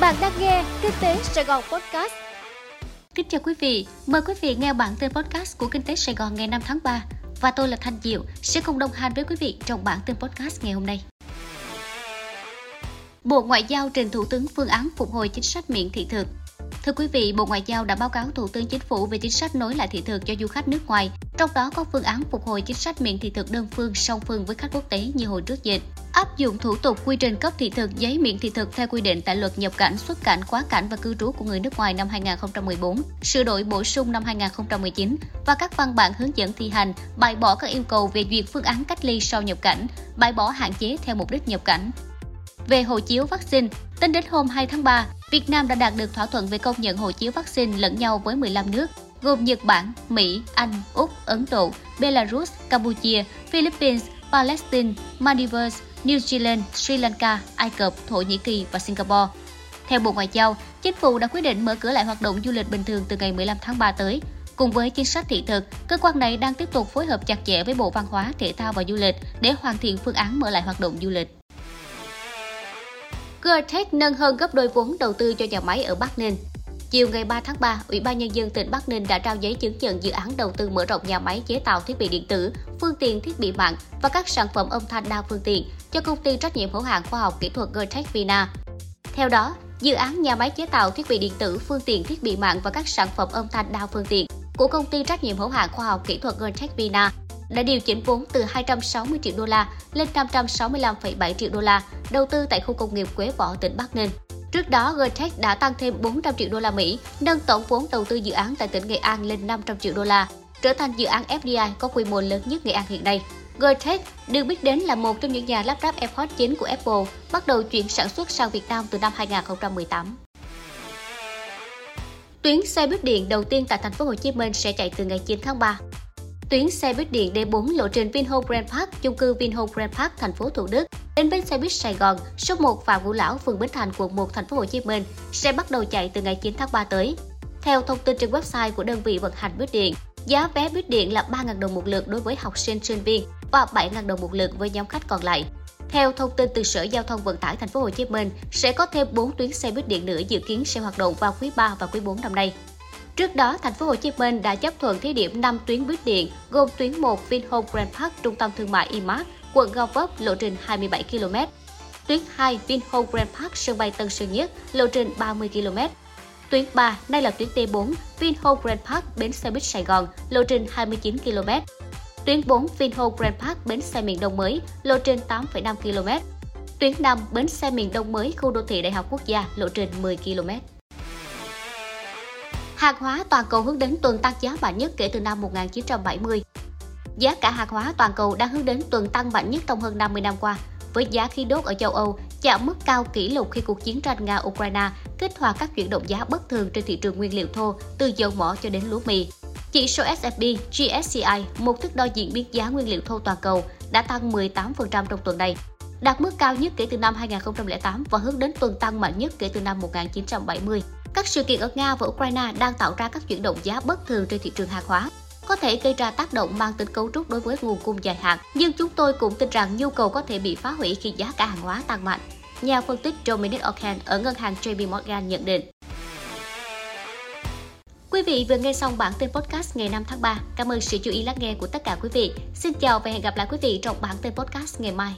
Bạn đang nghe Kinh tế Sài Gòn Podcast. Kính chào quý vị, mời quý vị nghe bản tin podcast của Kinh tế Sài Gòn ngày 5 tháng 3 và tôi là Thanh Diệu sẽ cùng đồng hành với quý vị trong bản tin podcast ngày hôm nay. Bộ Ngoại giao trình Thủ tướng phương án phục hồi chính sách miễn thị thực. Thưa quý vị, Bộ Ngoại giao đã báo cáo Thủ tướng Chính phủ về chính sách nối lại thị thực cho du khách nước ngoài, trong đó có phương án phục hồi chính sách miễn thị thực đơn phương song phương với khách quốc tế như hồi trước dịch áp dụng thủ tục quy trình cấp thị thực giấy miễn thị thực theo quy định tại luật nhập cảnh, xuất cảnh, quá cảnh và cư trú của người nước ngoài năm 2014, sửa đổi bổ sung năm 2019 và các văn bản hướng dẫn thi hành, bãi bỏ các yêu cầu về duyệt phương án cách ly sau nhập cảnh, bãi bỏ hạn chế theo mục đích nhập cảnh. Về hộ chiếu vaccine, tính đến hôm 2 tháng 3, Việt Nam đã đạt được thỏa thuận về công nhận hộ chiếu vaccine lẫn nhau với 15 nước, gồm Nhật Bản, Mỹ, Anh, Úc, Ấn Độ, Belarus, Campuchia, Philippines, Palestine, Maldives, New Zealand, Sri Lanka, Ai Cập, Thổ Nhĩ Kỳ và Singapore. Theo Bộ Ngoại giao, chính phủ đã quyết định mở cửa lại hoạt động du lịch bình thường từ ngày 15 tháng 3 tới. Cùng với chính sách thị thực, cơ quan này đang tiếp tục phối hợp chặt chẽ với Bộ Văn hóa, Thể thao và Du lịch để hoàn thiện phương án mở lại hoạt động du lịch. Gortech nâng hơn gấp đôi vốn đầu tư cho nhà máy ở Bắc Ninh. Chiều ngày 3 tháng 3, Ủy ban Nhân dân tỉnh Bắc Ninh đã trao giấy chứng nhận dự án đầu tư mở rộng nhà máy chế tạo thiết bị điện tử, phương tiện thiết bị mạng và các sản phẩm âm thanh đa phương tiện cho công ty trách nhiệm hữu hạn khoa học kỹ thuật Gertech Vina. Theo đó, dự án nhà máy chế tạo thiết bị điện tử, phương tiện thiết bị mạng và các sản phẩm âm thanh đa phương tiện của công ty trách nhiệm hữu hạn khoa học kỹ thuật Gertech Vina đã điều chỉnh vốn từ 260 triệu đô la lên 565,7 triệu đô la đầu tư tại khu công nghiệp Quế Võ, tỉnh Bắc Ninh. Trước đó, Gtech đã tăng thêm 400 triệu đô la Mỹ, nâng tổng vốn đầu tư dự án tại tỉnh Nghệ An lên 500 triệu đô la, trở thành dự án FDI có quy mô lớn nhất Nghệ An hiện nay. Gtech được biết đến là một trong những nhà lắp ráp AirPods chính của Apple, bắt đầu chuyển sản xuất sang Việt Nam từ năm 2018. Tuyến xe buýt điện đầu tiên tại thành phố Hồ Chí Minh sẽ chạy từ ngày 9 tháng 3. Tuyến xe buýt điện D4 lộ trình Vinhome Grand Park, chung cư Vinhome Grand Park, thành phố Thủ Đức đến bến xe buýt Sài Gòn, số 1 Phạm Ngũ Lão, phường Bến Thành, quận 1, thành phố Hồ Chí Minh sẽ bắt đầu chạy từ ngày 9 tháng 3 tới. Theo thông tin trên website của đơn vị vận hành buýt điện, giá vé buýt điện là 3.000 đồng một lượt đối với học sinh sinh viên và 7.000 đồng một lượt với nhóm khách còn lại. Theo thông tin từ Sở Giao thông Vận tải Thành phố Hồ Chí Minh, sẽ có thêm 4 tuyến xe buýt điện nữa dự kiến sẽ hoạt động vào quý 3 và quý 4 năm nay. Trước đó, thành phố Hồ Chí Minh đã chấp thuận thí điểm 5 tuyến buýt điện, gồm tuyến 1 Vinhome Grand Park, trung tâm thương mại Imax, quận Gò Vấp, lộ trình 27 km. Tuyến 2 Vinhome Grand Park, sân bay Tân Sơn Nhất, lộ trình 30 km. Tuyến 3, nay là tuyến T4, Vinhome Grand Park, bến xe buýt Sài Gòn, lộ trình 29 km. Tuyến 4 Vinhome Grand Park, bến xe miền Đông mới, lộ trình 8,5 km. Tuyến 5, bến xe miền Đông mới, khu đô thị Đại học Quốc gia, lộ trình 10 km. Hàng hóa toàn cầu hướng đến tuần tăng giá mạnh nhất kể từ năm 1970. Giá cả hàng hóa toàn cầu đang hướng đến tuần tăng mạnh nhất trong hơn 50 năm qua, với giá khí đốt ở châu Âu chạm mức cao kỷ lục khi cuộc chiến tranh Nga-Ukraine kích hoạt các chuyển động giá bất thường trên thị trường nguyên liệu thô từ dầu mỏ cho đến lúa mì. Chỉ số S&P GSCI, một thước đo diễn biến giá nguyên liệu thô toàn cầu, đã tăng 18% trong tuần này, đạt mức cao nhất kể từ năm 2008 và hướng đến tuần tăng mạnh nhất kể từ năm 1970. Các sự kiện ở Nga và Ukraine đang tạo ra các chuyển động giá bất thường trên thị trường hàng hóa, có thể gây ra tác động mang tính cấu trúc đối với nguồn cung dài hạn, nhưng chúng tôi cũng tin rằng nhu cầu có thể bị phá hủy khi giá cả hàng hóa tăng mạnh. Nhà phân tích Dominic O'Kane ở ngân hàng JP Morgan nhận định. Quý vị vừa nghe xong bản tin podcast ngày 5 tháng 3. Cảm ơn sự chú ý lắng nghe của tất cả quý vị. Xin chào và hẹn gặp lại quý vị trong bản tin podcast ngày mai.